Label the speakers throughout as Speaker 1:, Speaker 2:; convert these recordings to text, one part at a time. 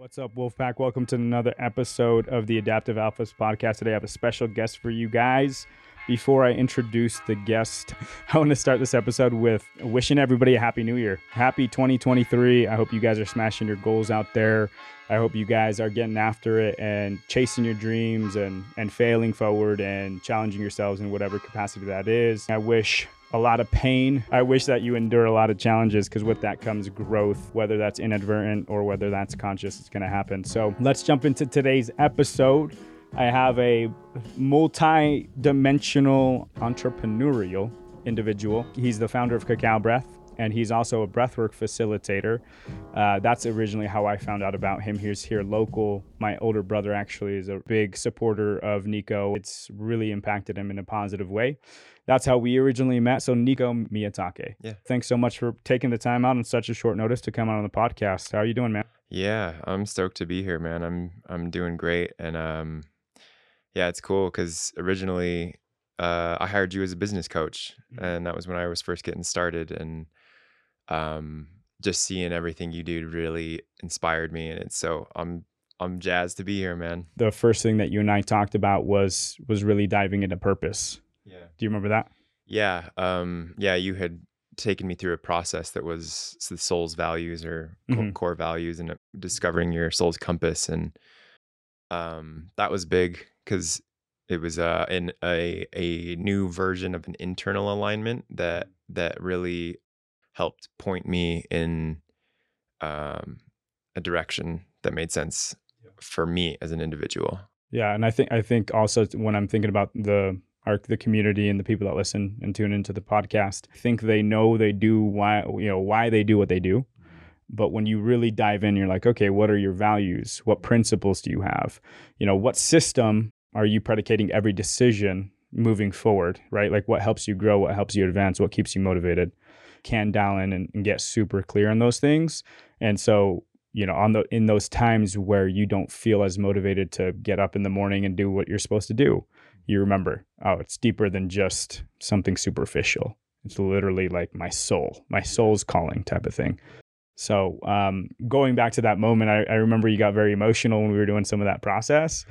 Speaker 1: What's up, Wolfpack? Welcome to another episode of the Adaptive Alphas podcast. Today I have a special guest for you guys. Before I introduce the guest, I want to start this episode with wishing everybody a happy new year. Happy 2023. I hope you guys are smashing your goals out there. I hope you guys are getting after it and chasing your dreams and, and failing forward and challenging yourselves in whatever capacity that is. I wish a lot of pain. I wish that you endure a lot of challenges because with that comes growth, whether that's inadvertent or whether that's conscious, it's going to happen. So let's jump into today's episode. I have a multi dimensional entrepreneurial individual. He's the founder of Cacao Breath and he's also a breathwork facilitator. Uh, that's originally how I found out about him. He's here local. My older brother actually is a big supporter of Nico. It's really impacted him in a positive way. That's how we originally met. So Nico Miyatake.
Speaker 2: Yeah.
Speaker 1: Thanks so much for taking the time out on such a short notice to come out on the podcast. How are you doing, man?
Speaker 2: Yeah, I'm stoked to be here, man. I'm I'm doing great, and um, yeah, it's cool because originally uh, I hired you as a business coach,
Speaker 1: Mhm.
Speaker 2: and that was when I was first getting started, and um, just seeing everything you do really inspired me, and it's so I'm I'm jazzed to be here, man.
Speaker 1: The first thing that you and I talked about was was really diving into purpose.
Speaker 2: Yeah.
Speaker 1: Do you remember that?
Speaker 2: Yeah, um, yeah, you had taken me through a process that was the soul's values or
Speaker 1: Mhm.
Speaker 2: core values and uh, discovering your soul's compass, and um, that was big because it was uh, in a a new version of an internal alignment that that really helped point me in um, a direction that made sense for me as an individual.
Speaker 1: Yeah, and I think I think also when I'm thinking about the our the community and the people that listen and tune into the podcast, think they know they do why you know why they do what they do. But when you really dive in, you're like, okay, what are your values? What principles do you have? You know, what system are you predicating every decision moving forward, right? Like what helps you grow, what helps you advance, what keeps you motivated. Can dial in and, and get super clear on those things. And so you know on the in those times where you don't feel as motivated to get up in the morning and do what you're supposed to do you remember oh it's deeper than just something superficial. It's literally like my soul my soul's calling type of thing. So um, going back to that moment I, I remember you got very emotional when we were doing some of that process.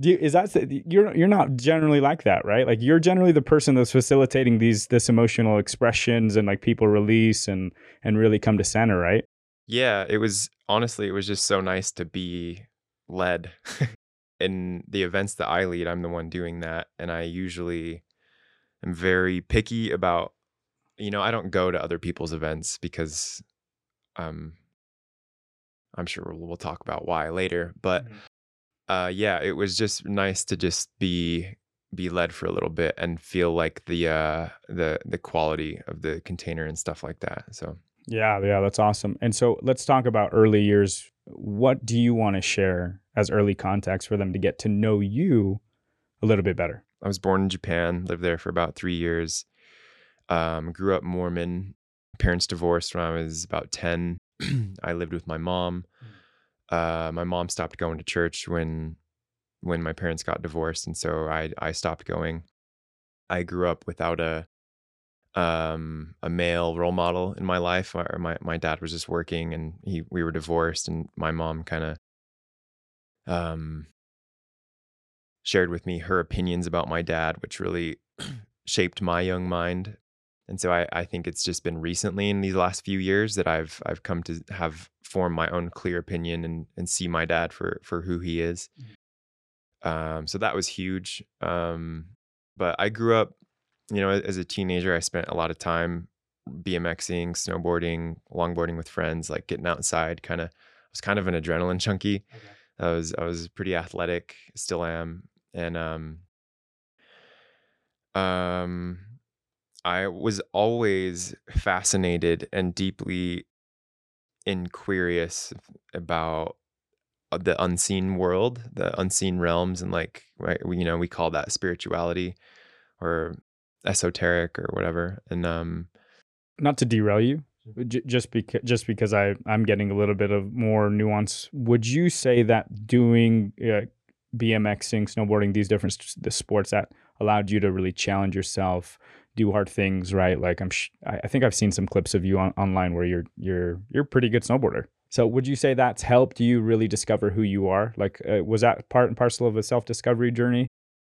Speaker 1: Do you, is that you're you're not generally like that right? Like you're generally the person that's facilitating these this emotional expressions and like people release and and really come to center right?
Speaker 2: Yeah, it was honestly, it was just so nice to be led. In the events that I lead, I'm the one doing that. And I usually am very picky about, you know, I don't go to other people's events because um, I'm sure we'll, we'll talk about why later. But uh, yeah, it was just nice to just be be led for a little bit and feel like the uh the the quality of the container and stuff like that so
Speaker 1: Yeah, yeah, that's awesome. And so let's talk about early years. What do you want to share as early contacts for them to get to know you a little bit better?
Speaker 2: I was born in Japan, lived there for about three years. Um, grew up Mormon. Parents divorced when I was about 10. I lived with my mom. Uh, my mom stopped going to church when when my parents got divorced, and so I I stopped going. I grew up without a um a male role model in my life. My my, my dad was just working, and he we were divorced, and my mom kind of um shared with me her opinions about my dad, which really shaped my young mind. And so I, I think it's just been recently in these last few years that I've I've come to have formed my own clear opinion and and see my dad for for who he is. Um, so that was huge. Um, but I grew up, you know, as a teenager, I spent a lot of time BMXing, snowboarding, longboarding with friends, like getting outside. Kind of, I was kind of an adrenaline junkie. I was I was pretty athletic, still am, and um, um, I was always fascinated and deeply incurious about uh, the unseen world, the unseen realms, and like right, you know, we call that spirituality or esoteric or whatever. And um,
Speaker 1: Not to derail you, j- just because just because I I'm getting a little bit of more nuance. Would you say that doing uh, BMXing, snowboarding, these different the sports that allowed you to really challenge yourself, do hard things, right? Like I'm, sh- I think I've seen some clips of you on, online where you're you're you're pretty good snowboarder. So would you say that's helped you really discover who you are? Like, uh, was that part and parcel of a self discovery journey,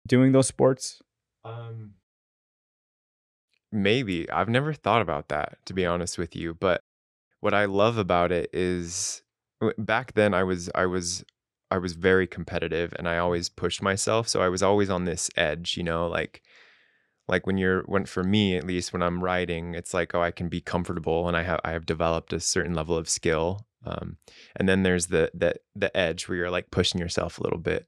Speaker 1: doing those sports?
Speaker 2: Um, maybe I've never thought about that to be honest with you, but what I love about it is back then I was I was I was very competitive and I always pushed myself, so I was always on this edge, you know, like like when you're when for me at least when I'm writing, it's like oh I can be comfortable and I have I have developed a certain level of skill. Um, and then there's the the the edge where you're like pushing yourself a little bit.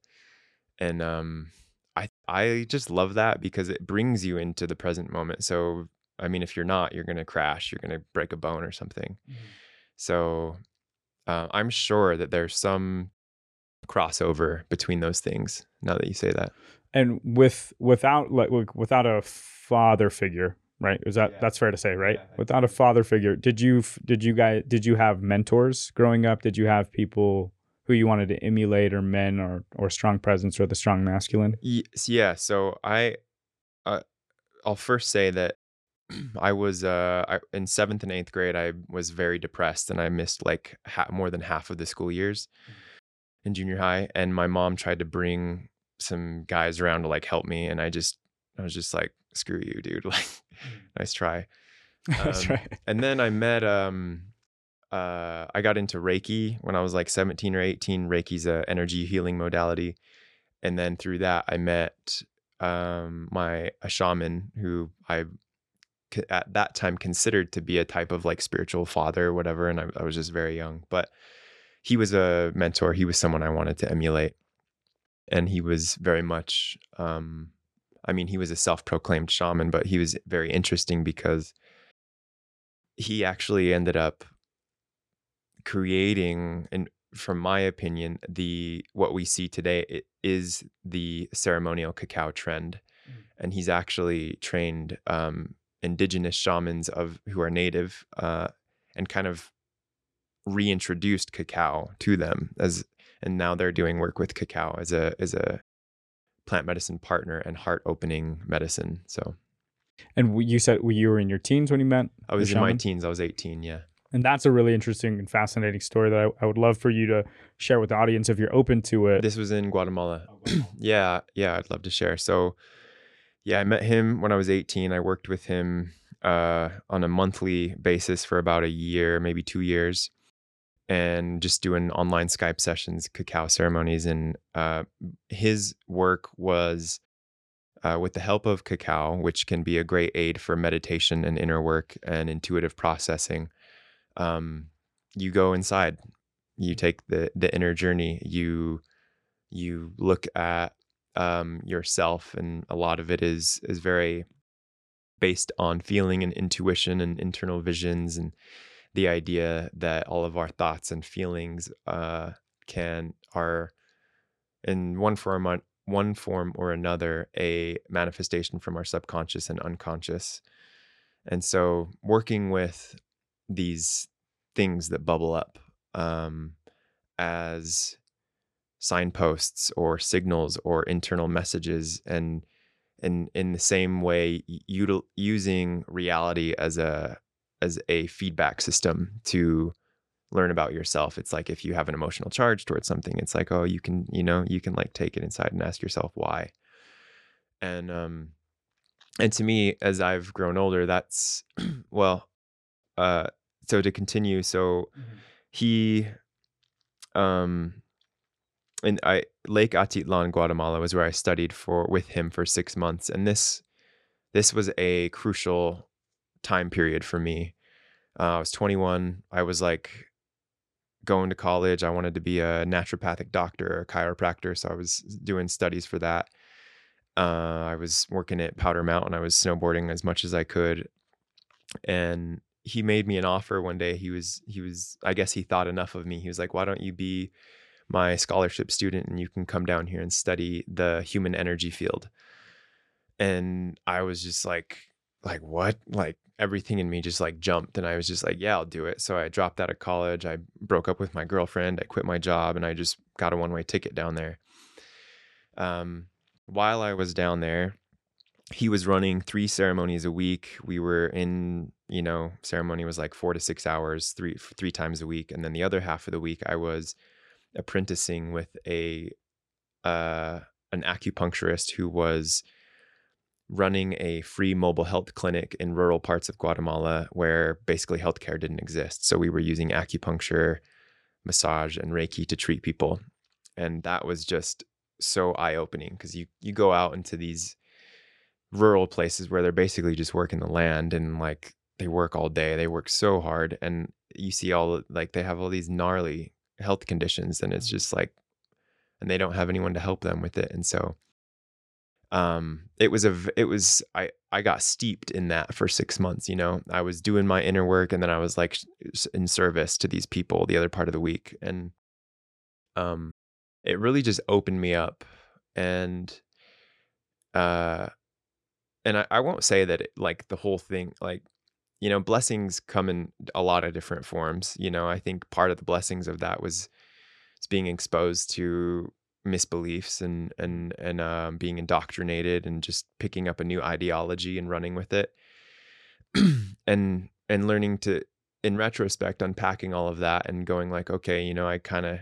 Speaker 2: And um I I just love that because it brings you into the present moment. So I mean, if you're not, you're gonna crash. You're gonna break a bone or something. So uh, I'm sure that there's some crossover between those things. Now that you say that,
Speaker 1: And with without like without a father figure, right? Is that
Speaker 2: Yeah.
Speaker 1: that's fair to say, right?
Speaker 2: Yeah,
Speaker 1: Without a father figure, did you did you guys did you have mentors growing up? Did you have people who you wanted to emulate, or men, or or strong presence, or the strong masculine?
Speaker 2: Ye- s- yeah. So I, uh, I'll first say that I was uh I, in seventh and eighth grade. I was very depressed, and I missed like ha- more than half of the school years in junior high. And my mom tried to bring some guys around to like help me, and I just I was just like, screw you, dude. Like, nice try.
Speaker 1: that's
Speaker 2: Um,
Speaker 1: right.
Speaker 2: and then I met um uh I got into Reiki when I was like 17 or 18. Reiki's a energy healing modality. And then through that I met um my a shaman who I at that time considered to be a type of like spiritual father or whatever and I, I was just very young but he was a mentor he was someone i wanted to emulate and he was very much um i mean he was a self-proclaimed shaman but he was very interesting because he actually ended up creating and from my opinion the what we see today is the ceremonial cacao trend. And he's actually trained um, indigenous shamans of who are native uh, and kind of reintroduced cacao to them as and now they're doing work with cacao as a as a plant medicine partner and heart opening medicine so.
Speaker 1: And you said you were in your teens when you met.
Speaker 2: i was in my teens i was 18 yeah
Speaker 1: And that's a really interesting and fascinating story that I, I would love for you to share with the audience if you're open to it.
Speaker 2: this was in guatemala. Yeah yeah i'd love to share. So yeah i met him when i was 18 i worked with him uh, on a monthly basis for about a year maybe two years and just doing online skype sessions cacao ceremonies and uh, his work was uh, with the help of cacao which can be a great aid for meditation and inner work and intuitive processing um, you go inside you take the the inner journey you you look at um, yourself and a lot of it is is very based on feeling and intuition and internal visions and the idea that all of our thoughts and feelings uh, can are in one form on one form or another a manifestation from our subconscious and unconscious. And so working with these things that bubble up um, as signposts or signals or internal messages and in in the same way util- using reality as a as a feedback system to learn about yourself. It's like if you have an emotional charge towards something it's like oh you can you know you can like take it inside and ask yourself why. And um and to me as i've grown older that's well uh so to continue so he um and I Lake Atitlan, Guatemala was where I studied for with him for six months, and this this was a crucial time period for me. Uh, I was 21. I was like going to college. I wanted to be a naturopathic doctor or a chiropractor, so I was doing studies for that. Uh, I was working at Powder Mountain. I was snowboarding as much as I could, and he made me an offer one day. He was he was I guess he thought enough of me. He was like, "Why don't you be my scholarship student and you can come down here and study the human energy field?" And I was just like like what? Like everything in me just like jumped and I was just like, "Yeah, I'll do it." So I dropped out of college. I broke up with my girlfriend. I quit my job and I just got a one-way ticket down there. Um while I was down there, he was running three ceremonies a week. We were in you know ceremony was like four to six hours three three times a week and then the other half of the week i was apprenticing with a uh, an acupuncturist who was running a free mobile health clinic in rural parts of Guatemala where basically healthcare didn't exist. So we were using acupuncture, massage, and Reiki to treat people. And that was just so eye-opening because you you go out into these rural places where they're basically just working the land and like they work all day. They work so hard and you see all like they have all these gnarly health conditions and it's just like and they don't have anyone to help them with it. And so um it was a it was i i got steeped in that for six months you know i was doing my inner work and then i was like in service to these people the other part of the week and um it really just opened me up and uh and i, I won't say that it, like the whole thing like you know blessings come in a lot of different forms you know i think part of the blessings of that was being exposed to misbeliefs and and and um, being indoctrinated and just picking up a new ideology and running with it. And and learning to in retrospect unpacking all of that and going like okay you know i kind of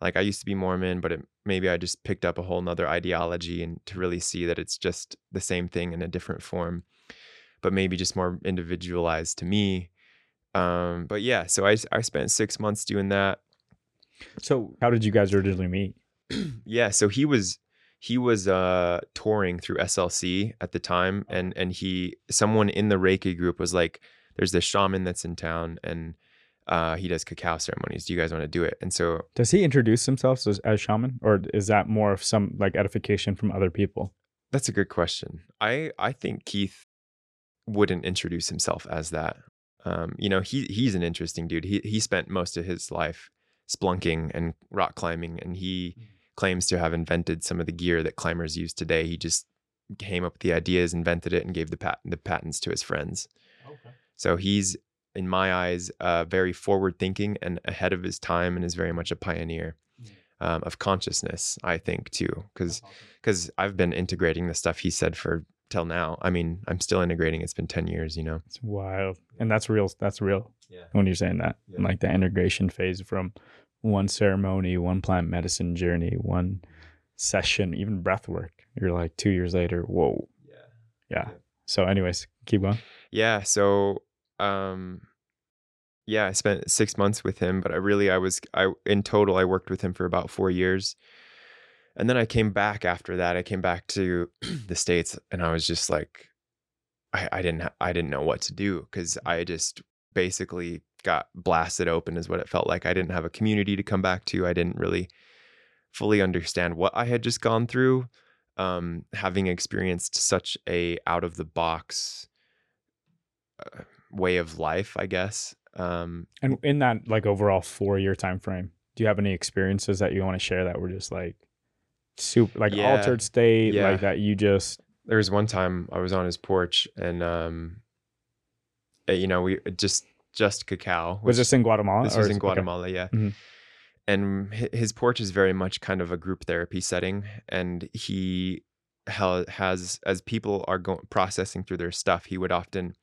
Speaker 2: like i used to be mormon but it, maybe i just picked up a whole nother ideology and to really see that it's just the same thing in a different form but maybe just more individualized to me um but yeah so i i spent six months doing that
Speaker 1: so how did you guys originally meet
Speaker 2: yeah, so he was he was uh touring through SLC at the time and and he someone in the Reiki group was like there's this shaman that's in town and uh, he does cacao ceremonies. Do you guys want to do it? And so,
Speaker 1: does he introduce himself as, as shaman, or is that more of some like edification from other people?
Speaker 2: That's a good question. I I think Keith wouldn't introduce himself as that. Um, you know, he he's an interesting dude. He he spent most of his life spelunking and rock climbing, and he mm claims to have invented some of the gear that climbers use today. He just came up with the ideas, invented it, and gave the pat- the patents to his friends. Okay. So he's, in my eyes, uh, very forward thinking and ahead of his time, and is very much a pioneer. Mm. Um, of consciousness, I think too, because because. I've been integrating the stuff he said for till now. I mean, I'm still integrating. It's been ten years, you know.
Speaker 1: It's wild, and that's real. That's real. Yeah. When you're saying that, yeah. like the integration phase from one ceremony, one plant medicine journey, one session, even breath work. You're like two years later, whoa. Yeah. Yeah. yeah. So, anyways, keep going.
Speaker 2: Yeah. So, um, yeah, I spent six months with him, but I really, I was, I, in total, I worked with him for about four years. And then I came back after that. I came back to the States and I was just like, I, I didn't, I didn't know what to do because I just basically got blasted open is what it felt like. I didn't have a community to come back to. I didn't really fully understand what I had just gone through. Um, having experienced such a out of the box uh, way of life, I guess. Um,
Speaker 1: and in that like overall four year time frame, do you have any experiences that you want to share that were just like super like yeah, altered state, yeah. like that you just
Speaker 2: there was one time I was on his porch and um eh, you know we just just cacao.
Speaker 1: Was this in Guatemala?
Speaker 2: This was in Guatemala, okay. yeah. Mm-hmm. And his porch is very much kind of a group therapy setting, and he has as people are going processing through their stuff, he would often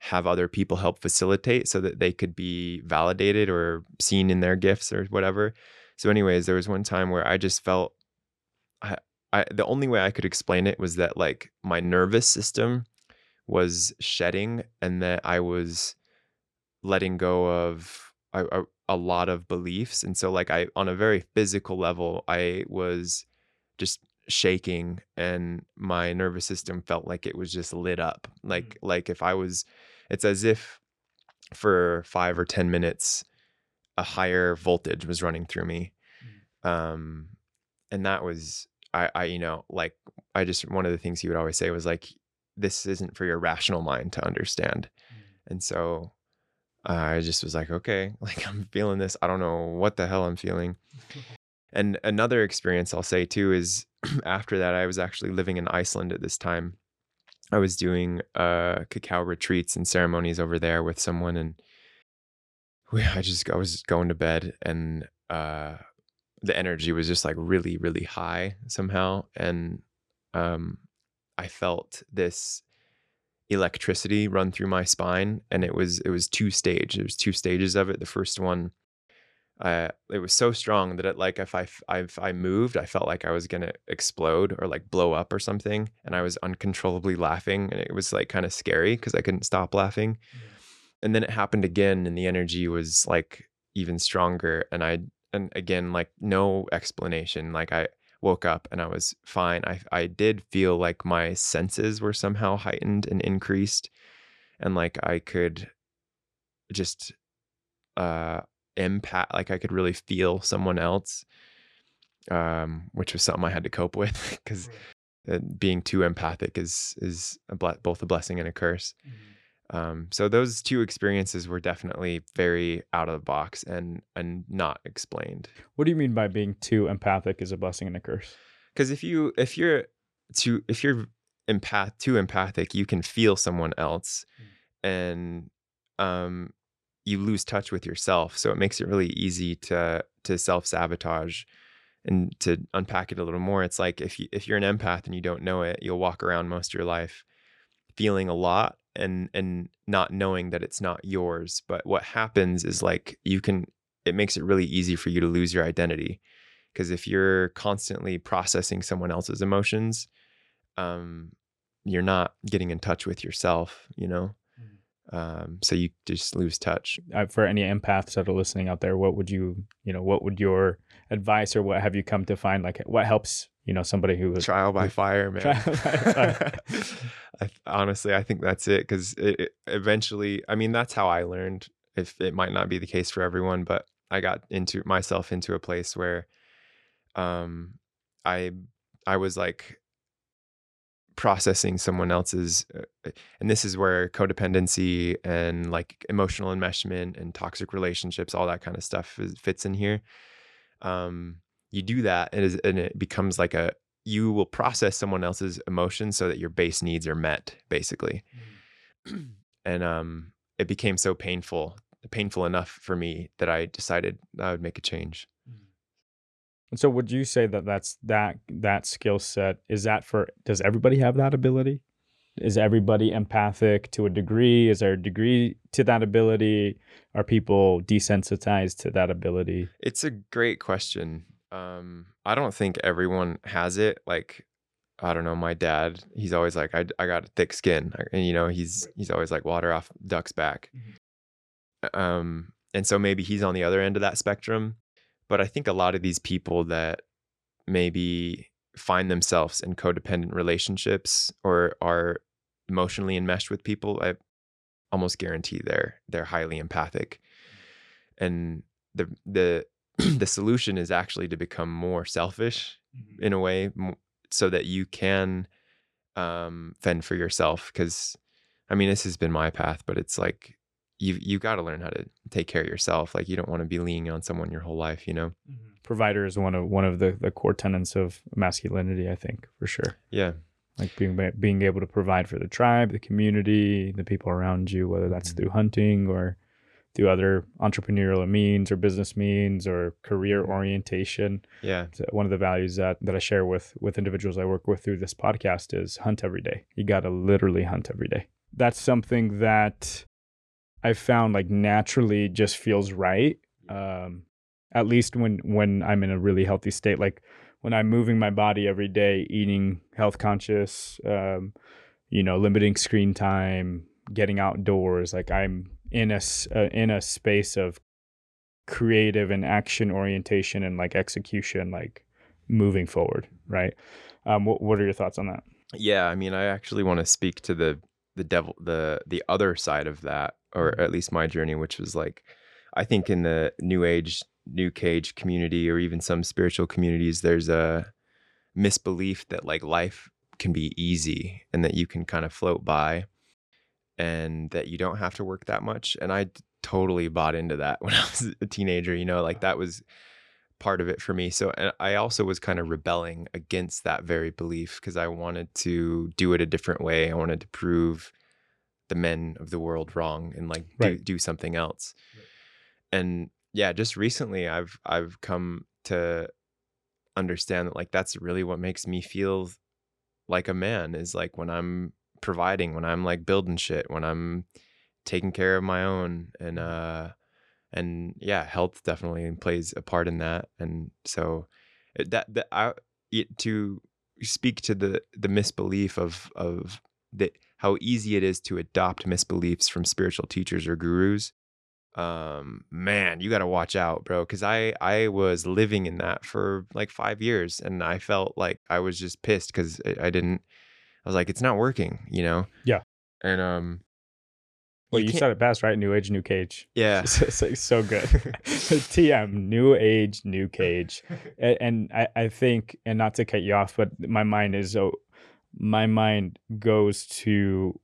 Speaker 2: have other people help facilitate so that they could be validated or seen in their gifts or whatever. So, anyways, there was one time where I just felt I, the only way I could explain it was that like my nervous system was shedding and that I was letting go of a, a, a lot of beliefs and so like i on a very physical level i was just shaking and my nervous system felt like it was just lit up like mm-hmm. like if i was it's as if for 5 or 10 minutes a higher voltage was running through me mm-hmm. um and that was i i you know like i just one of the things he would always say was like this isn't for your rational mind to understand mm-hmm. and so I just was like, okay, like I'm feeling this. I don't know what the hell I'm feeling. and another experience I'll say too is after that, I was actually living in Iceland at this time. I was doing uh, cacao retreats and ceremonies over there with someone, and we, I just I was going to bed, and uh, the energy was just like really, really high somehow, and um, I felt this electricity run through my spine and it was it was two stage there was two stages of it the first one uh, it was so strong that it like if I, if I moved, I felt like I was gonna explode or like blow up or something, and I was uncontrollably laughing, and it was like kind of scary because I couldn't stop laughing. And then it happened again, and the energy was like even stronger, and I and again like no explanation, like I woke up and I was fine. I I did feel like my senses were somehow heightened and increased, and like I could just uh impact like i could really feel someone else um which was something i had to cope with because being too empathic is is a ble- both a blessing and a curse mm-hmm. Um so those two experiences were definitely very out of the box and and not explained
Speaker 1: what do you mean by being too empathic is a blessing and a curse
Speaker 2: because if you if you're too if you're empath too empathic you can feel someone else mm-hmm. and um you lose touch with yourself. So it makes it really easy to to self sabotage. And to unpack it a little more, it's like if you if you're an empath and you don't know it, you'll walk around most of your life feeling a lot and and not knowing that it's not yours. But what happens is like you can it makes it really easy for you to lose your identity. Because if you're constantly processing someone else's emotions, um, you're not getting in touch with yourself, you know? Um, so you just lose touch.
Speaker 1: Uh, for any empaths that are listening out there what would you you know what would your advice or what have you come to find? Like what helps you know somebody who was
Speaker 2: trial by fire man. by fire. I, honestly i think that's it because it, it, eventually i mean that's how i learned if it might not be the case for everyone but i got into myself into a place where um i i was like processing someone else's uh, uh, and this is where codependency and like emotional enmeshment and toxic relationships all that kind of stuff is, fits in here. Um you do that and, is, and it becomes like a you will process someone else's emotions so that your base needs are met basically. Mm. and um it became so painful painful enough for me that i decided i would make a change
Speaker 1: and so would you say that that's that that skill set is that for does everybody have that ability? Is everybody empathic to a degree? Is there a degree to that ability? Are people desensitized to that ability?
Speaker 2: It's a great question. Um, I don't think everyone has it. Like, I don't know. My dad, he's always like, I, I got a thick skin, and you know, he's he's always like water off duck's back. Mm-hmm. Um, and so maybe he's on the other end of that spectrum. But I think a lot of these people that maybe find themselves in codependent relationships or are emotionally enmeshed with people, I almost guarantee they're they're highly empathic. And the the the solution is actually to become more selfish mm-hmm. in a way so that you can um, fend for yourself because i mean this has been my path but it's like you you got to learn how to take care of yourself. Like you don't want to be leaning on someone your whole life, you know.
Speaker 1: Mm-hmm. Provider is one of one of the the core tenets of masculinity, I think, for sure.
Speaker 2: Yeah.
Speaker 1: Like being being able to provide for the tribe, the community, the people around you, whether that's mm-hmm. through hunting or through other entrepreneurial means or business means or career mm-hmm. orientation.
Speaker 2: Yeah.
Speaker 1: one of the values that, that I share with with individuals I work with through this podcast is hunt every day. You got to literally hunt every day. That's something that I found like naturally just feels right. Um, at least when when I'm in a really healthy state, like when I'm moving my body every day, eating health conscious, um, you know, limiting screen time, getting outdoors. Like I'm in a uh, in a space of creative and action orientation and like execution, like moving forward. Right. Um, what what are your thoughts on that?
Speaker 2: Yeah, I mean, I actually want to speak to the the devil the the other side of that or mm-hmm. at least my journey, which was like, I think in the new age, new cage community, or even some spiritual communities, there's a misbelief that like life can be easy and that you can kind of float by and that you don't have to work that much. And I totally bought into that when I was a teenager, you know, like that was part of it for me. So and I also was kind of rebelling against that very belief because I wanted to do it a different way. I wanted to prove the men of the world wrong and like right. do, do something else. Right. And yeah, just recently I've I've come to understand that like that's really what makes me feel like a man is like when I'm providing, when I'm like building shit, when I'm taking care of my own and uh and yeah, health definitely plays a part in that. And so that that I it, to speak to the the misbelief of of the how easy it is to adopt misbeliefs from spiritual teachers or gurus um man you got to watch out bro because i i was living in that for like five years and i felt like i was just pissed because I, I didn't i was like it's not working you know
Speaker 1: Yeah.
Speaker 2: and um
Speaker 1: Well, you,
Speaker 2: can't-
Speaker 1: said it best, right? New age, new cage.
Speaker 2: yeah
Speaker 1: It's, it's, like so good. TM, new age, new cage. A- And I, I think, and not to cut you off, but my mind is, oh, my mind goes to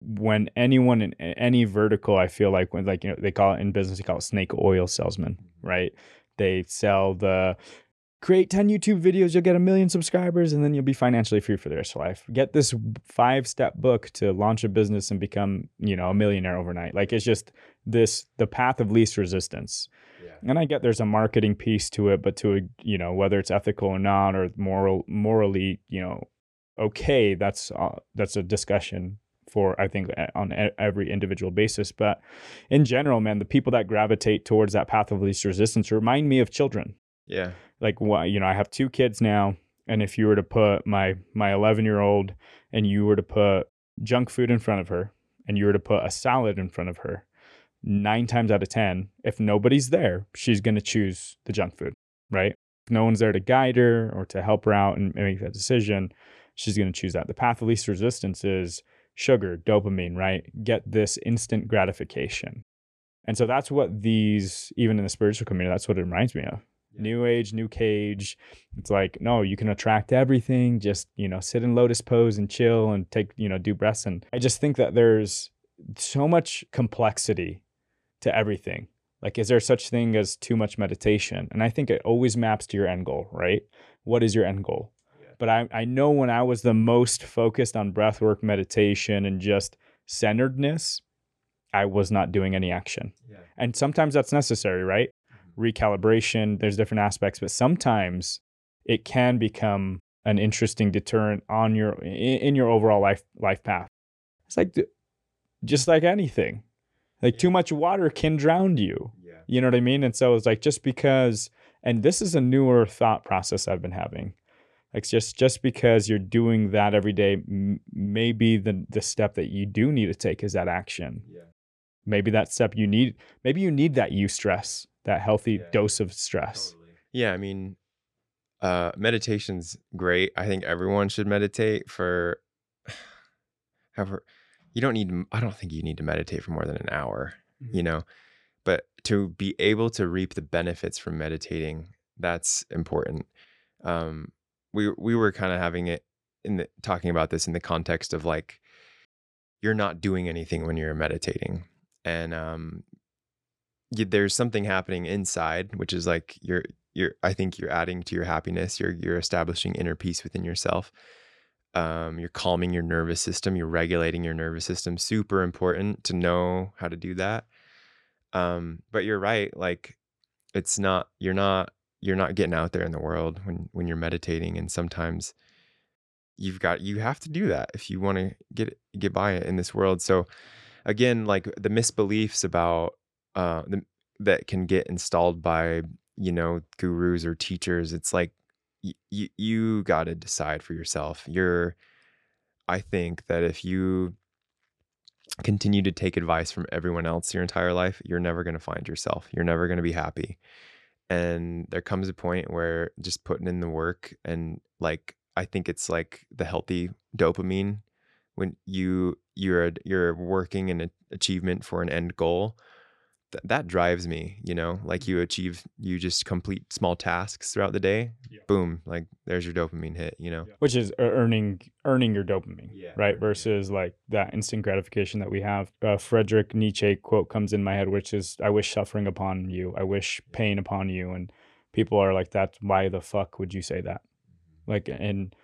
Speaker 1: when anyone in any vertical, I feel like when like you know they call it in business, they call it snake oil salesman, right? They sell the create 10 YouTube videos, you'll get a million subscribers, and then you'll be financially free for the rest of your life. Get this five step book to launch a business and become, you know, a millionaire overnight. Like it's just this the path of least resistance.
Speaker 2: yeah
Speaker 1: And I get there's a marketing piece to it, but to a, you know whether it's ethical or not or moral morally you know okay that's uh, that's a discussion for I think on every individual basis. But in general, man, the people that gravitate towards that path of least resistance remind me of children.
Speaker 2: yeah
Speaker 1: Like what you know, I have two kids now, and if you were to put my my 11 year old and you were to put junk food in front of her and you were to put a salad in front of her nine times out of ten if nobody's there she's going to choose the junk food right? If no one's there to guide her or to help her out and make that decision she's going to choose that. The path of least resistance is sugar dopamine right? Get this instant gratification. And so that's what these even in the spiritual community that's what it reminds me of new age new cage. It's like no you can attract everything. Just you know sit in lotus pose and chill and take you know do breaths. And i just think that there's so much complexity to everything. Like is there such thing as too much meditation? And i think it always maps to your end goal right? What is your end goal?
Speaker 2: Yeah.
Speaker 1: but I, I know when i was the most focused on breath work meditation and just centeredness i was not doing any action.
Speaker 2: Yeah.
Speaker 1: And sometimes that's necessary right recalibration there's different aspects but sometimes it can become an interesting deterrent on your in, your overall life life path. It's like just like anything like too much water can drown you.
Speaker 2: Yeah.
Speaker 1: You know what i mean? And so it's like just because and this is a newer thought process i've been having. Like just just because you're doing that every day m- maybe the the step that you do need to take is that action.
Speaker 2: Yeah.
Speaker 1: Maybe that step you need maybe you need that eustress that healthy
Speaker 2: Yeah.
Speaker 1: dose of stress
Speaker 2: Yeah, I mean, uh, meditation's great. I think everyone should meditate for. However, you don't need. I don't think you need to meditate for more than an hour. You know, but to be able to reap the benefits from meditating, that's important. Um, we we were kind of having it in the talking about this in the context of like, you're not doing anything when you're meditating, and um, you, there's something happening inside, which is like you're you're I think you're adding to your happiness. You're you're establishing inner peace within yourself. Um, you're calming your nervous system. You're regulating your nervous system. Super important to know how to do that. Um, but you're right. Like it's not you're not you're not getting out there in the world when when you're meditating, and sometimes you've got you have to do that if you want to get get by it in this world. So again, like the misbeliefs about uh, that can get installed by you know gurus or teachers it's like y- you got to decide for yourself. You're i think that if you continue to take advice from everyone else your entire life you're never going to find yourself. You're never going to be happy. And there comes a point where just putting in the work and like i think it's like the healthy dopamine when you you're you're working an achievement for an end goal th- that drives me you know like you achieve you just complete small tasks throughout the day
Speaker 1: Yeah.
Speaker 2: boom like there's your dopamine hit you know?
Speaker 1: Which is earning earning your dopamine
Speaker 2: Yeah,
Speaker 1: right? Versus like that instant gratification that we have. Uh, frederick nietzsche quote comes in my head which is i wish suffering upon you. I wish pain upon you. And people are like that's why the fuck would you say that? Like and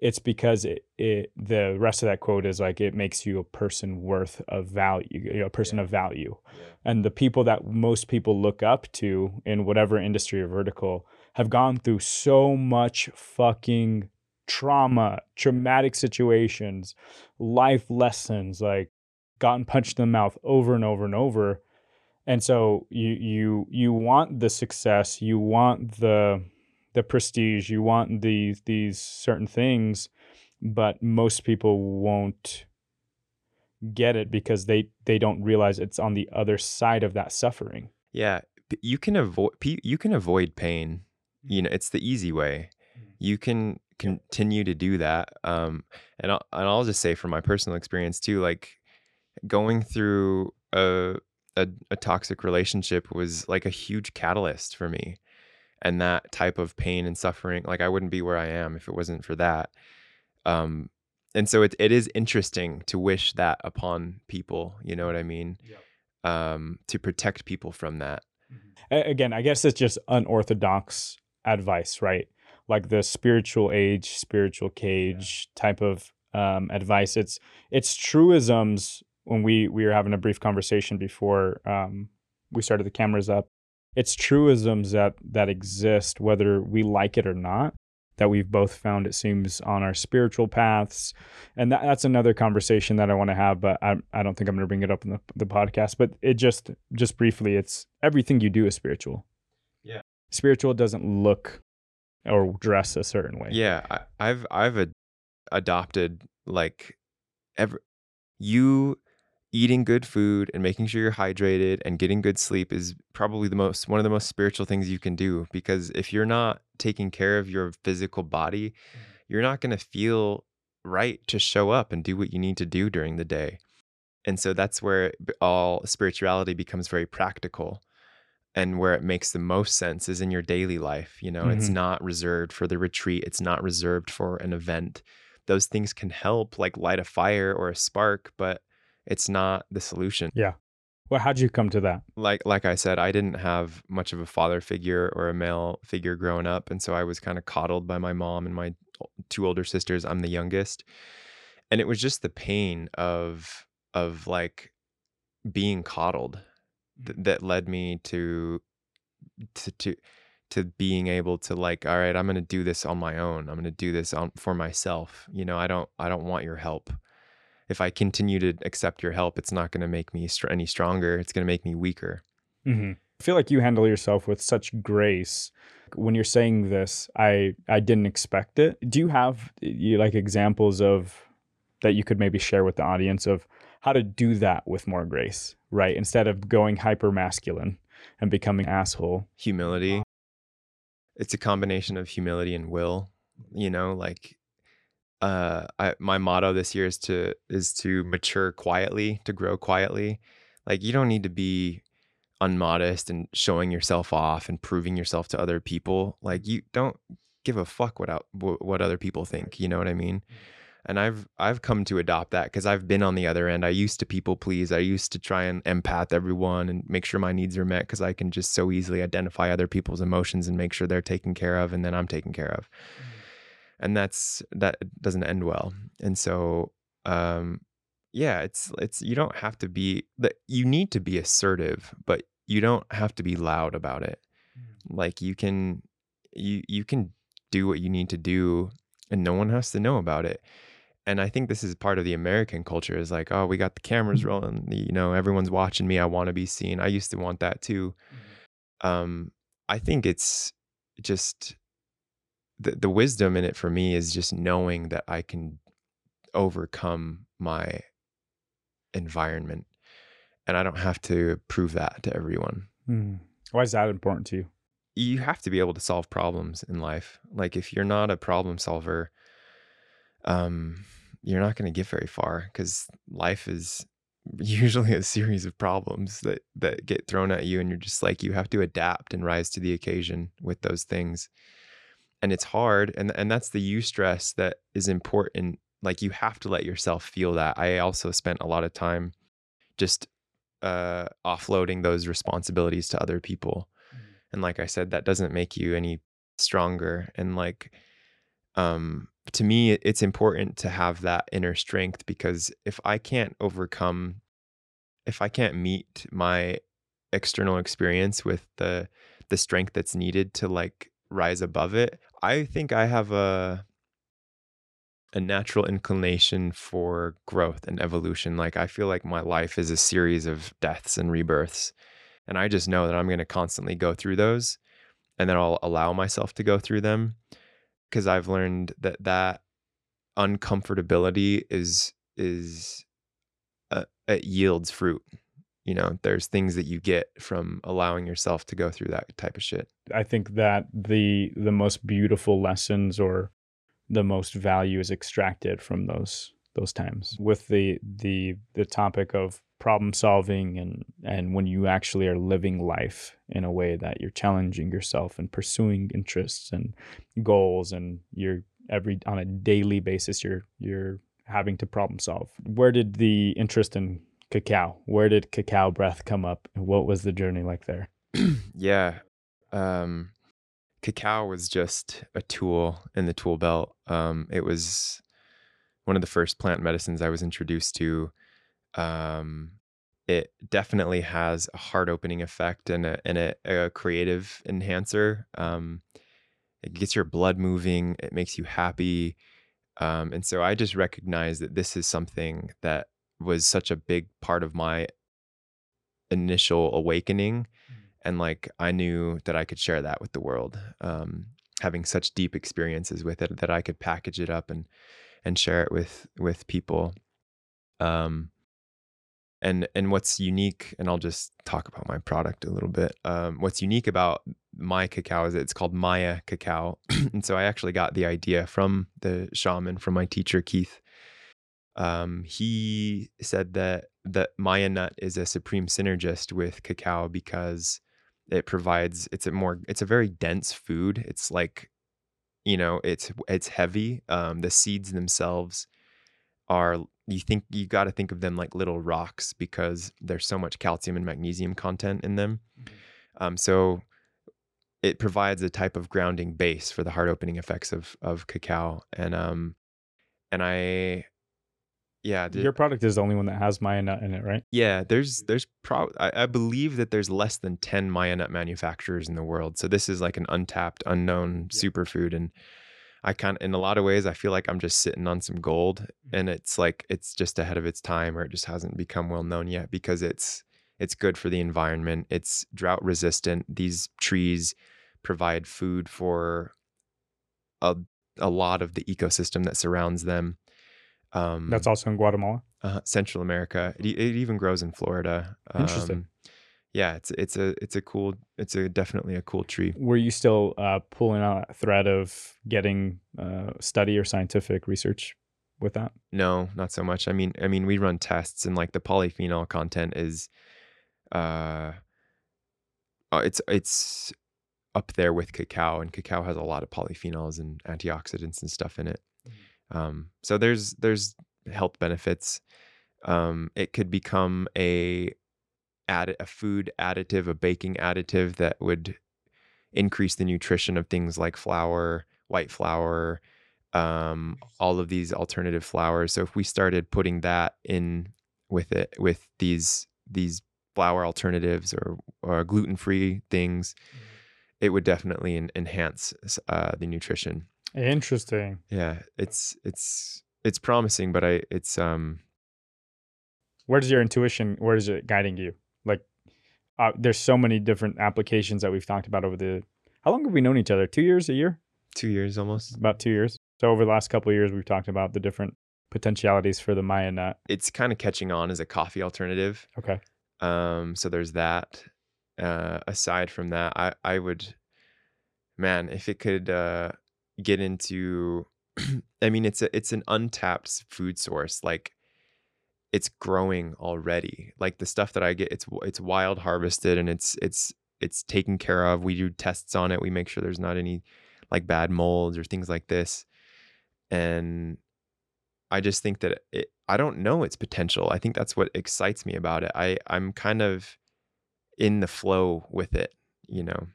Speaker 1: it's because it, it the rest of that quote is like it makes you a person worth of value you know, a person
Speaker 2: Yeah.
Speaker 1: of value and the people that most people look up to in whatever industry or vertical have gone through so much fucking trauma, traumatic situations, life lessons, like gotten punched in the mouth over and over and over. And so you you you want the success, you want the the prestige, you want these these certain things, but most people won't get it because they they don't realize it's on the other side of that suffering.
Speaker 2: Yeah, you can avoid you can avoid pain. You know, it's the easy way. You can continue to do that. Um, and I'll, and I'll just say from my personal experience too, like going through a, a a toxic relationship was like a huge catalyst for me, and that type of pain and suffering. Like I wouldn't be where I am if it wasn't for that. Um, and so it it is interesting to wish that upon people. You know what I mean? Um, to protect people from that.
Speaker 1: Again, I guess it's just unorthodox advice, right? Like the spiritual age, spiritual cage yeah. type of um, advice. It's it's truisms. When we we were having a brief conversation before um, we started the cameras up, it's truisms that that exist whether we like it or not that we've both found it seems on our spiritual paths. And that, that's another conversation that i want to have but I, I don't think i'm going to bring it up in the, the podcast but it just just briefly it's everything you do is spiritual.
Speaker 2: Yeah.
Speaker 1: Spiritual doesn't look or dress a certain way.
Speaker 2: Yeah I, have i've ad- adopted like every you eating good food and making sure you're hydrated and getting good sleep is probably the most one of the most spiritual things you can do because if you're not taking care of your physical body mm-hmm. you're not going to feel right to show up and do what you need to do during the day and so that's where all spirituality becomes very practical and where it makes the most sense is in your daily life you know mm-hmm. it's not reserved for the retreat it's not reserved for an event those things can help like light a fire or a spark but it's not the solution.
Speaker 1: Yeah. Well, how'd you come to that?
Speaker 2: Like like I said, I didn't have much of a father figure or a male figure growing up, and so I was kind of coddled by my mom and my two older sisters. I'm the youngest, and it was just the pain of of like being coddled th- mm. that led me to to to to being able to like all right i'm going to do this on my own i'm going to do this on for myself you know i don't i don't want your help if I continue to accept your help, it's not going to make me str- any stronger. It's going to make me weaker.
Speaker 1: Mm-hmm. I feel like you handle yourself with such grace. When you're saying this, I I didn't expect it. Do you have you like examples of that you could maybe share with the audience of how to do that with more grace, right? Instead of going hyper masculine and becoming asshole.
Speaker 2: Humility. It's a combination of humility and will. You know, like uh I, my motto this year is to is to mature quietly to grow quietly. Like you don't need to be unmodest and showing yourself off and proving yourself to other people. Like you don't give a fuck what out what other people think you know what i mean? And i've i've come to adopt that because i've been on the other end. I used to people please. I used to try and empath everyone and make sure my needs are met because i can just so easily identify other people's emotions and make sure they're taken care of and then i'm taken care of. mm-hmm and that's that doesn't end well and so um yeah it's it's you don't have to be that you need to be assertive but you don't have to be loud about it mm. like you can you you can do what you need to do and no one has to know about it and i think this is part of the american culture is like oh we got the cameras mm. rolling you know everyone's watching me i want to be seen i used to want that too mm-hmm. um i think it's just the, the wisdom in it for me is just knowing that I can overcome my environment and I don't have to prove that to everyone.
Speaker 1: Hmm. Why is that important to you?
Speaker 2: You have to be able to solve problems in life. Like if you're not a problem solver, um, you're not going to get very far because life is usually a series of problems that that get thrown at you, and you're just like you have to adapt and rise to the occasion with those things and it's hard and and that's the eustress that is important like you have to let yourself feel that i also spent a lot of time just uh offloading those responsibilities to other people mm-hmm. and like i said that doesn't make you any stronger and like um to me it's important to have that inner strength because if i can't overcome if i can't meet my external experience with the the strength that's needed to like rise above it. I think I have a a natural inclination for growth and evolution. Like I feel like my life is a series of deaths and rebirths. And I just know that I'm going to constantly go through those and then I'll allow myself to go through them because I've learned that that uncomfortability is is uh, it yields fruit. You know, there's things that you get from allowing yourself to go through that type of shit.
Speaker 1: I think that the the most beautiful lessons or the most value is extracted from those those times with the the the topic of problem solving and and when you actually are living life in a way that you're challenging yourself and pursuing interests and goals and you're every on a daily basis you're you're having to problem solve where did the interest in cacao. Where did cacao breath come up what was the journey like there?
Speaker 2: Yeah um cacao was just a tool in the tool belt. Um it was one of the first plant medicines i was introduced to. Um it definitely has a heart opening effect and a, and a, a creative enhancer. Um it gets your blood moving. It makes you happy. Um, and so i just recognize that this is something that was such a big part of my initial awakening mm-hmm. and like i knew that i could share that with the world um, having such deep experiences with it that i could package it up and and share it with with people um and and what's unique and i'll just talk about my product a little bit um, what's unique about my cacao is it's called maya cacao and so i actually got the idea from the shaman from my teacher keith um, he said that that Maya nut is a supreme synergist with cacao because it provides it's a more it's a very dense food. It's like you know it's it's heavy. Um, the seeds themselves are you think you got to think of them like little rocks because there's so much calcium and magnesium content in them. Mm-hmm. Um, so it provides a type of grounding base for the heart opening effects of of cacao and um and I yeah,
Speaker 1: your product is the only one that has Maya nut in it, right?
Speaker 2: Yeah, there's there's pro I, I, believe that there's less than 10 Maya nut manufacturers in the world. So this is like an untapped, unknown yeah. superfood and I kind of in a lot of ways I feel like I'm just sitting on some gold mm-hmm. and it's like it's just ahead of its time or it just hasn't become well known yet because it's it's good for the environment. It's drought resistant. These trees provide food for a a lot of the ecosystem that surrounds them
Speaker 1: um, That's also in Guatemala.
Speaker 2: Uh, Central America. It, it, even grows in Florida.
Speaker 1: Interesting. Um,
Speaker 2: yeah, it's it's a it's a cool it's a definitely a cool tree.
Speaker 1: Were you still uh, pulling out a thread of getting uh, study or scientific research with that?
Speaker 2: No, not so much. I mean, I mean, we run tests and like the polyphenol content is, uh, uh it's it's up there with cacao, and cacao has a lot of polyphenols and antioxidants and stuff in it. Um, so there's there's health benefits. Um, it could become a add a food additive, a baking additive that would increase the nutrition of things like flour, white flour, um, all of these alternative flours. So if we started putting that in with it, with these these flour alternatives or or gluten free things, mm-hmm. it would definitely enhance uh, the nutrition.
Speaker 1: Interesting.
Speaker 2: Yeah, it's it's it's promising, but I it's um.
Speaker 1: Where does your intuition? Where is it guiding you? Like, uh, there's so many different applications that we've talked about over the. How long have we known each other? Two years, a year?
Speaker 2: Two years almost.
Speaker 1: About two years. So over the last couple of years, we've talked about the different potentialities for the Maya nut.
Speaker 2: It's kind of catching on as a coffee alternative.
Speaker 1: Okay.
Speaker 2: Um. So there's that. Uh, aside from that, I I would, man, if it could uh get into I mean it's a it's an untapped food source like it's growing already like the stuff that I get it's it's wild harvested and it's it's it's taken care of we do tests on it we make sure there's not any like bad molds or things like this and I just think that it, I don't know its potential. I think that's what excites me about it. I I'm kind of in the flow with it, you know.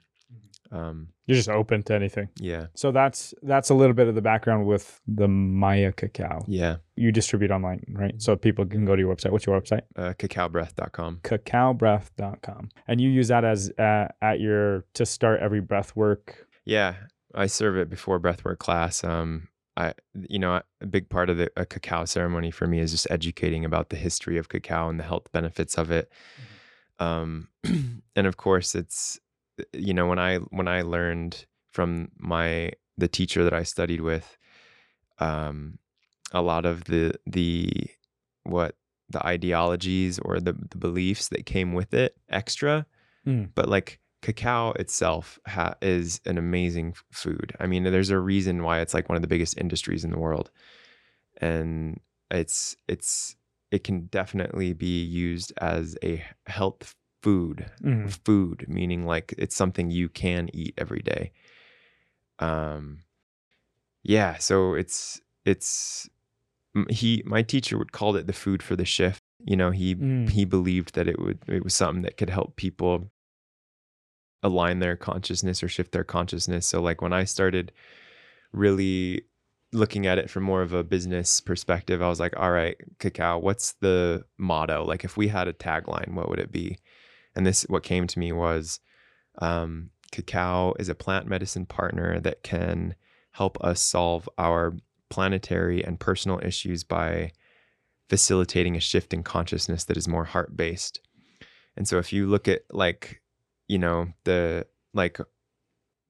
Speaker 1: Um, You're just open to anything.
Speaker 2: Yeah.
Speaker 1: So that's that's a little bit of the background with the Maya cacao.
Speaker 2: Yeah.
Speaker 1: You distribute online, right? So people can go to your website. What's your website?
Speaker 2: Uh, cacaobreath.com.
Speaker 1: Cacaobreath.com. And you use that as uh, at your to start every breath work.
Speaker 2: Yeah, I serve it before breathwork class. Um, I, you know, a big part of the a cacao ceremony for me is just educating about the history of cacao and the health benefits of it. Um, and of course, it's you know when I when I learned from my the teacher that I studied with, um, a lot of the the what the ideologies or the, the beliefs that came with it extra,
Speaker 1: Mm.
Speaker 2: but like cacao itself ha- is an amazing food. I mean, there's a reason why it's like one of the biggest industries in the world, and it's it's it can definitely be used as a health food.
Speaker 1: Mhm.
Speaker 2: Food meaning like it's something you can eat every day. Um, yeah. So it's it's he my teacher would call it the food for the shift. You know, he
Speaker 1: Mm.
Speaker 2: he believed that it would it was something that could help people align their consciousness or shift their consciousness. So like when I started really looking at it from more of a business perspective, I was like, all right, cacao, what's the motto? Like if we had a tagline, what would it be? And this what came to me was um, cacao is a plant medicine partner that can help us solve our planetary and personal issues by facilitating a shift in consciousness that is more heart based. And so if you look at like, you know, the like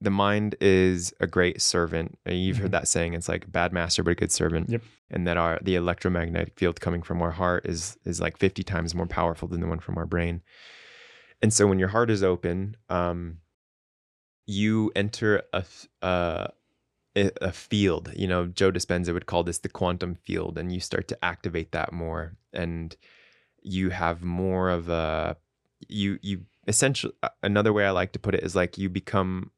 Speaker 2: the mind is a great servant. Uh, You've
Speaker 1: Mhm.
Speaker 2: heard that saying. It's like bad master but a good servant.
Speaker 1: Yep.
Speaker 2: And that our the electromagnetic field coming from our heart is is like 50 times more powerful than the one from our brain. And so when your heart is open, um, you enter a uh, a a field. You know, Joe Dispenza would call this the quantum field, and you start to activate that more, and you have more of a you you essentially uh, another way I like to put it is like you become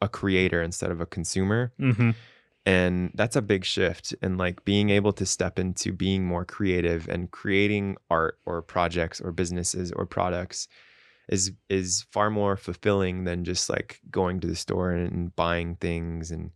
Speaker 2: a creator instead of a consumer
Speaker 1: Mhm.
Speaker 2: and that's a big shift and like being able to step into being more creative and creating art or projects or businesses or products is is far more fulfilling than just like going to the store and buying things and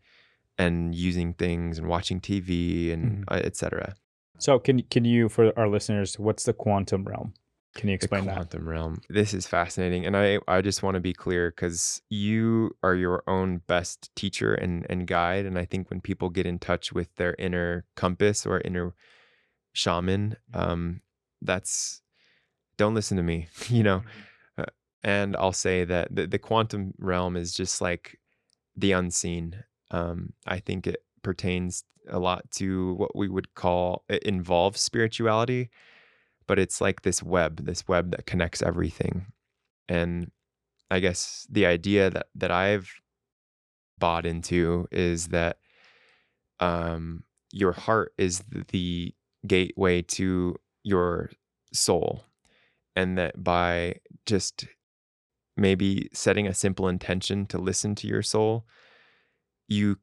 Speaker 2: and using things and watching TV and
Speaker 1: Mhm.
Speaker 2: uh, etc.
Speaker 1: So can can you for our listeners, what's the quantum realm? Can you explain
Speaker 2: the
Speaker 1: that?
Speaker 2: quantum realm. This is fascinating, and I I just want to be clear because you are your own best teacher and and guide. And I think when people get in touch with their inner compass or inner shaman, um, that's don't listen to me, you know. And I'll say that the, the quantum realm is just like the unseen. Um, I think it pertains a lot to what we would call it involves spirituality, but it's like this web, this web that connects everything. And I guess the idea that that I've bought into is that um, your heart is the gateway to your soul, and that by just maybe setting a simple intention to listen to your soul, you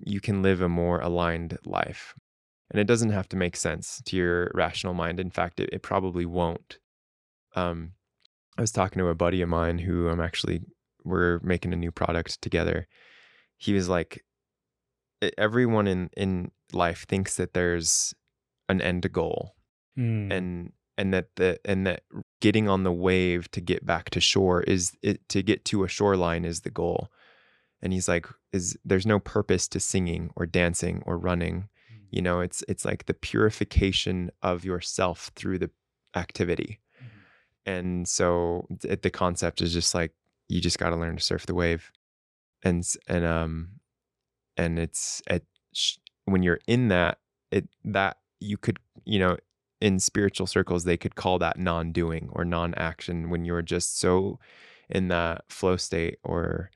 Speaker 2: you can live a more aligned life. And it doesn't have to make sense to your rational mind. In fact, it, it probably won't. Um, I was talking to a buddy of mine who I'm actually we're making a new product together. He was like, "E- everyone in in life thinks that there's an end goal,
Speaker 1: Mm.
Speaker 2: and and that the and that getting on the wave to get back to shore is it, to get to a shoreline is the goal. And he's like, is there's no purpose to singing or dancing or running. You know, it's it's like the purification of yourself through the activity. And so th- the concept is just like you just got to learn to surf the wave. And and um and it's at sh- when you're in that it that you could, you know, in spiritual circles they could call that non-doing or non-action when you're just so in that flow state or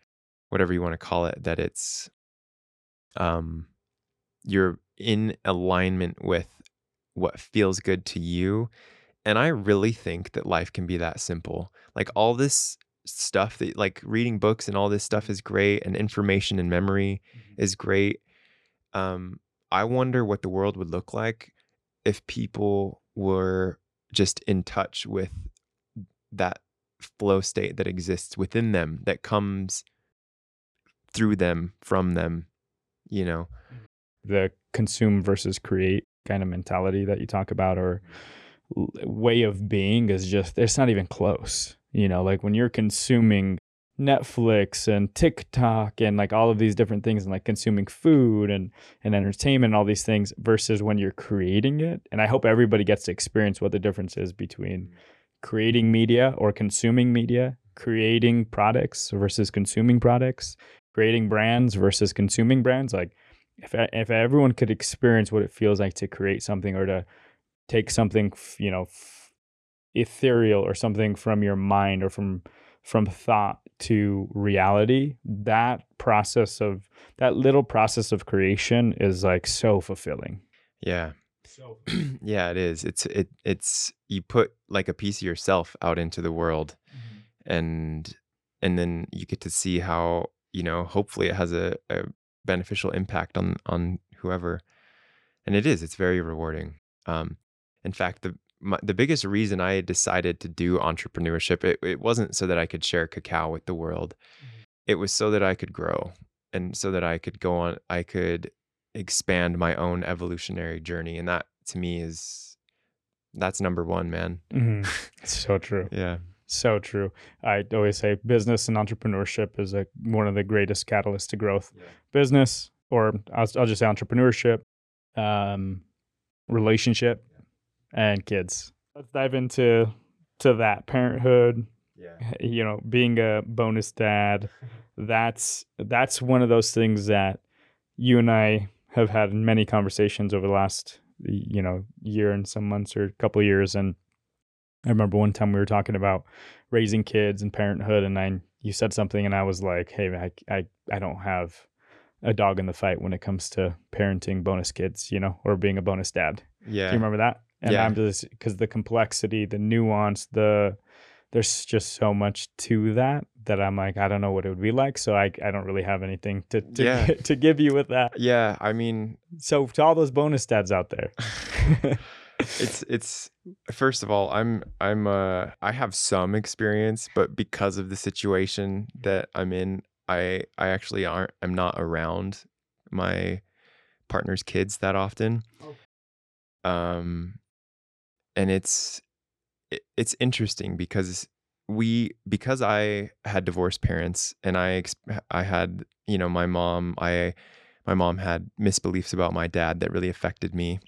Speaker 2: whatever you want to call it that it's um you're in alignment with what feels good to you. And i really think that life can be that simple. Like all this stuff that like reading books and all this stuff is great and information and memory is great. Um i wonder what the world would look like if people were just in touch with that flow state that exists within them that comes through them from them you know?
Speaker 1: The consume versus create kind of mentality that you talk about or mm-hmm. way of being is just it's not even close you know? Like when you're consuming Netflix and TikTok and like all of these different things and like consuming food and and entertainment and all these things versus when you're creating it. And I hope everybody gets to experience what the difference is between mm. creating media or consuming media, creating products versus consuming products, creating brands versus consuming brands. Like if if everyone could experience what it feels like to create something or to take something, you know, ethereal or something from your mind or from from thought to reality that process of that little process of creation is like so fulfilling.
Speaker 2: Yeah. So yeah it is. It's it it's you put like a piece of yourself out into the world mm-hmm. and and then you get to see how you know hopefully it has a, a beneficial impact on on whoever. And it is. It's very rewarding. Um in fact the my, the biggest reason I decided to do entrepreneurship, it, it wasn't so that I could share cacao with the world. Mm-hmm. It was so that I could grow and so that I could go on, I could expand my own evolutionary journey. And that to me is, that's number one, man.
Speaker 1: Mm-hmm. So true.
Speaker 2: yeah.
Speaker 1: So true. I always say business and entrepreneurship is a, one of the greatest catalysts to growth. Yeah. Business, or I'll, I'll just say entrepreneurship, um, relationship, and kids. Let's dive into to that parenthood.
Speaker 2: Yeah.
Speaker 1: You know, being a bonus dad. that's that's one of those things that you and I have had many conversations over the last you know year and some months or a couple years and I remember one time we were talking about raising kids and parenthood and I you said something and I was like, "Hey, I I I don't have a dog in the fight when it comes to parenting bonus kids, you know, or being a bonus dad."
Speaker 2: Yeah.
Speaker 1: Do you remember that? And yeah. i'm just because the complexity the nuance the there's just so much to that that i'm like i don't know what it would be like so i, I don't really have anything to to, yeah. to give you with that
Speaker 2: yeah i mean
Speaker 1: so to all those bonus dads out there
Speaker 2: it's it's first of all i'm i'm uh i have some experience but because of the situation that i'm in i i actually aren't i'm not around my partner's kids that often okay. um and it's it's interesting because we because I had divorced parents and I I had you know my mom I my mom had misbeliefs about my dad that really affected me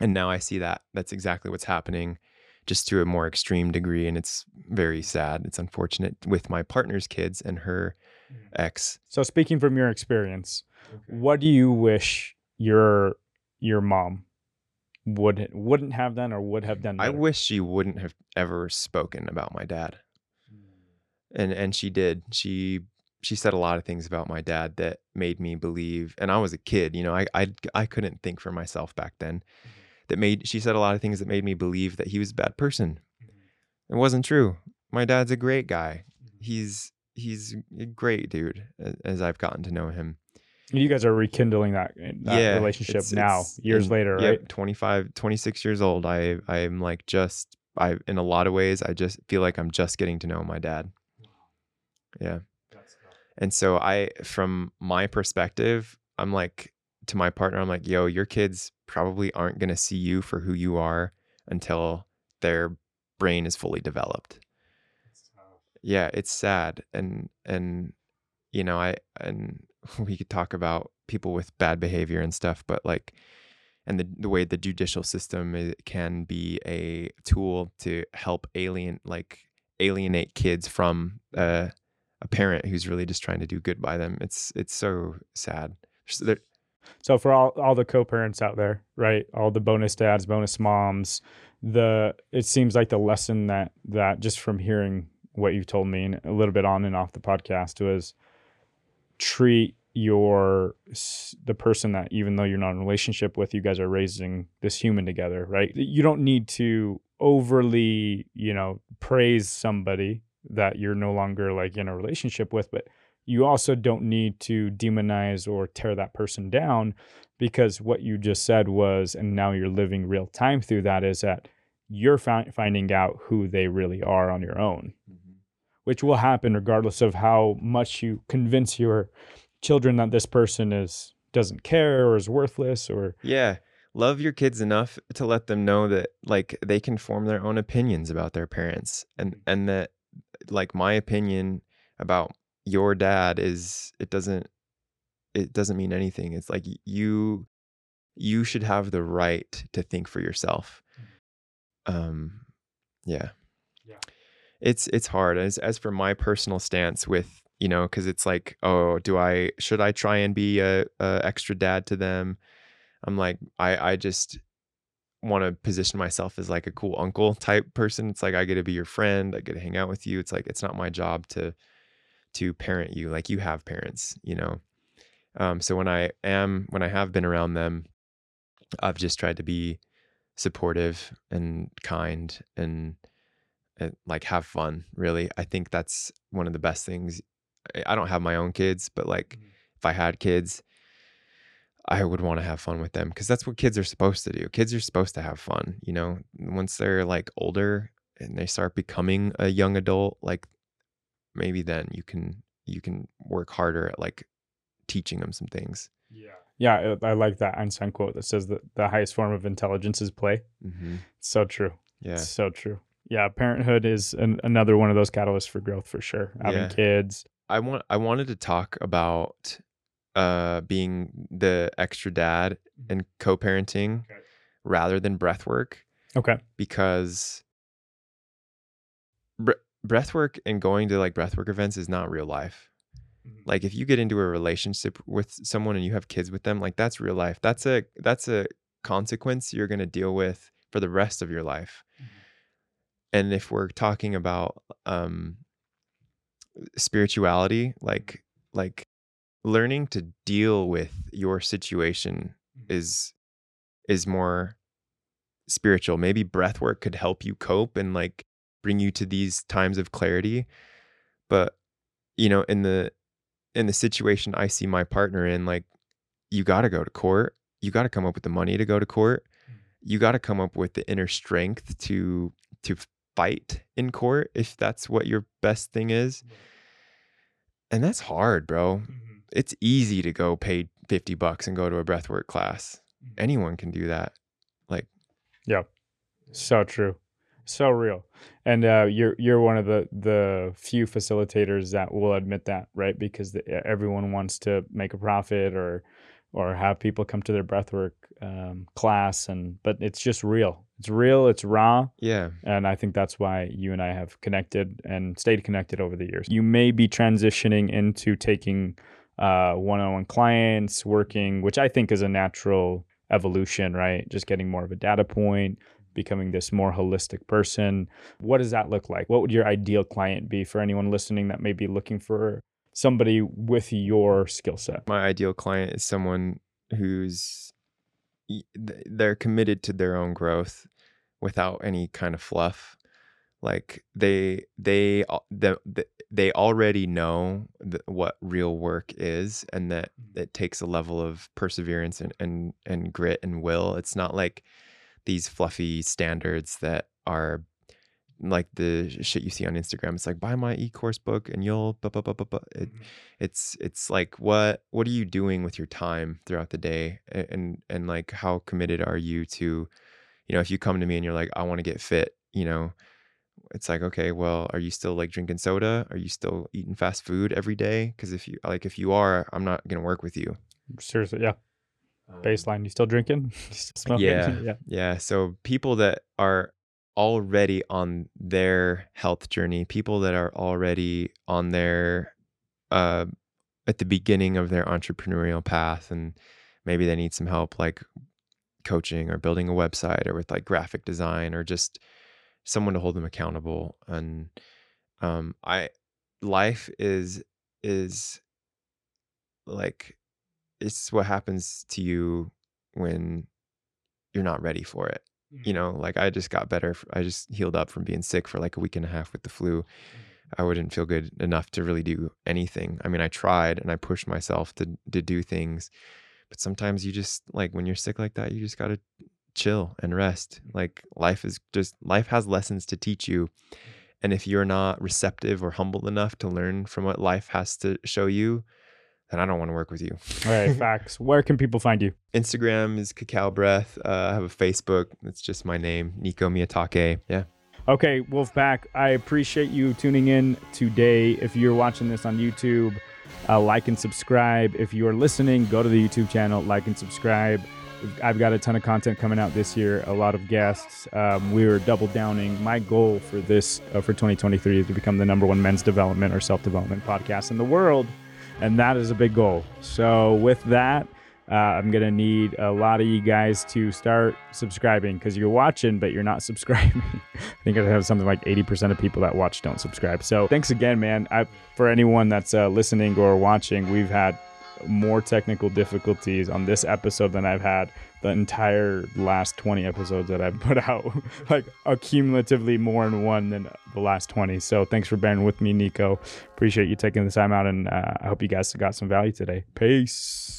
Speaker 2: and now I see that that's exactly what's happening just to a more extreme degree and it's very sad it's unfortunate with my partner's kids and her mm. ex
Speaker 1: so speaking from your experience okay. what do you wish your your mom would wouldn't have done or would have done.
Speaker 2: Better? I wish she wouldn't have ever spoken about my dad. And and she did. She she said a lot of things about my dad that made me believe and I was a kid, you know, I I I couldn't think for myself back then. Mm-hmm. That made she said a lot of things that made me believe that he was a bad person. Mm-hmm. It wasn't true. My dad's a great guy. Mm-hmm. He's he's a great dude as I've gotten to know him.
Speaker 1: You guys are rekindling that, eh, that yeah, relationship it's, now, it's, years later, yeah, right?
Speaker 2: 25, 26 years old. I I'm like just I in a lot of ways I just feel like I'm just getting to know my dad. Yeah. And so I from my perspective, I'm like to my partner, I'm like, yo, your kids probably aren't gonna see you for who you are until their brain is fully developed. Yeah, it's sad. And and you know, I and we could talk about people with bad behavior and stuff, but like, and the, the way the judicial system can be a tool to help alien, like alienate kids from uh, a parent who's really just trying to do good by them. It's, it's so sad. So,
Speaker 1: so for all, all the co-parents out there, right? All the bonus dads, bonus moms, the, it seems like the lesson that, that just from hearing what you've told me and a little bit on and off the podcast was, treat your the person that even though you're not in a relationship with you guys are raising this human together right you don't need to overly you know praise somebody that you're no longer like in a relationship with but you also don't need to demonize or tear that person down because what you just said was and now you're living real time through that is that you're fi- finding out who they really are on your own mm-hmm. Which will happen regardless of how much you convince your children that this person is doesn't care or is worthless or
Speaker 2: yeah love your kids enough to let them know that like they can form their own opinions about their parents and and that like my opinion about your dad is it doesn't it doesn't mean anything. It's like you you should have the right to think for yourself. Um yeah.
Speaker 1: Yeah.
Speaker 2: It's it's hard as as for my personal stance with, you know, cuz it's like, oh, do I should I try and be a, a extra dad to them? I'm like I I just want to position myself as like a cool uncle type person. It's like I get to be your friend, I get to hang out with you. It's like it's not my job to to parent you like you have parents, you know. Um, so when I am when I have been around them, I've just tried to be supportive and kind and, and like have fun. Really, I think that's one of the best things. I don't have my own kids, but like mm-hmm. if I had kids, I would want to have fun with them because that's what kids are supposed to do. Kids are supposed to have fun, you know. Once they're like older and they start becoming a young adult, like maybe then you can you can work harder at like teaching them some things.
Speaker 1: Yeah. Yeah, I like that Einstein quote that says that the highest form of intelligence is play. Mm-hmm. So true. Yeah. It's so true. Yeah, parenthood is an, another one of those catalysts for growth for sure. Having yeah. kids.
Speaker 2: I want I wanted to talk about uh, being the extra dad mm-hmm. and co-parenting okay. rather than breath work.
Speaker 1: Okay.
Speaker 2: Because bre- breath work and going to like breath work events is not real life. Mm-hmm. Like if you get into a relationship with someone and you have kids with them, like that's real life. That's a that's a consequence you're going to deal with for the rest of your life. And if we're talking about um spirituality, like like learning to deal with your situation mm-hmm. is is more spiritual maybe breath work could help you cope and like bring you to these times of clarity but you know in the in the situation i see my partner in like you got to go to court you got to come up with the money to go to court mm-hmm. you got to come up with the inner strength to to fight in court if that's what your best thing is and that's hard bro mm-hmm it's easy to go pay 50 bucks and go to a breathwork class. Mm-hmm. Anyone can do that. Like,
Speaker 1: yeah, so true. So real. And uh, you're you're one of the the few facilitators that will admit that, right? Because the, everyone wants to make a profit or or have people come to their breathwork um, class, and but it's just real. It's real. It's raw.
Speaker 2: Yeah.
Speaker 1: And I think that's why you and I have connected and stayed connected over the years. You may be transitioning into taking uh, one-on-one clients, working, which I think is a natural evolution, right? Just getting more of a data point, becoming this more holistic person. What does that look like? What would your ideal client be for anyone listening that may be looking for somebody with your skill set?
Speaker 2: My ideal client is someone who's they're committed to their own growth without any kind of fluff like they they the, the they already know what real work is and that mm-hmm. it takes a level of perseverance and, and and grit and will it's not like these fluffy standards that are like the shit you see on Instagram. It's like buy my e-course book and you'll blah, blah, blah, blah, blah. It, mm-hmm. it's it's like what what are you doing with your time throughout the day and and like how committed are you to you know if you come to me and you're like I want to get fit, you know, it's like okay well are you still like drinking soda are you still eating fast food every day because if you like if you are i'm not gonna work with you
Speaker 1: seriously yeah um, baseline you still drinking you
Speaker 2: still yeah yeah yeah so people that are already on their health journey people that are already on their uh at the beginning of their entrepreneurial path and maybe they need some help like coaching or building a website or with like graphic design or just someone to hold them accountable and um i life is is like it's what happens to you when you're not ready for it. You mm. know like i just got better i just healed up from being sick for like a week and a half with the flu mm-hmm. i wouldn't feel good enough to really do anything i mean i tried and i pushed myself to to do things but sometimes you just like when you're sick like that you just got to chill and rest. Mm. Like life is just life has lessons to teach you. Mm. And if you're not receptive or humble enough to learn from what life has to show you, then I don't want to work with you.
Speaker 1: All right, facts. Where can people find you?
Speaker 2: Instagram is Cacao Breath. Uh, I have a Facebook. It's just my name, Nico Miyatake. Yeah.
Speaker 1: Okay, Wolfpack, I appreciate you tuning in today. If you're watching this on YouTube, uh, like and subscribe. If you are listening, go to the YouTube channel, like and subscribe. I've got a ton of content coming out this year, a lot of guests. Um, we're double downing. My goal for this, uh, for 2023, is to become the number one men's development or self development podcast in the world. And that is a big goal. So, with that, uh, I'm gonna need a lot of you guys to start subscribing because you're watching, but you're not subscribing. I think I have something like 80% of people that watch don't subscribe. So thanks again, man. I, for anyone that's uh, listening or watching, we've had more technical difficulties on this episode than I've had the entire last 20 episodes that I've put out, like accumulatively more in one than the last 20. So thanks for bearing with me, Nico. Appreciate you taking the time out, and uh, I hope you guys got some value today. Peace.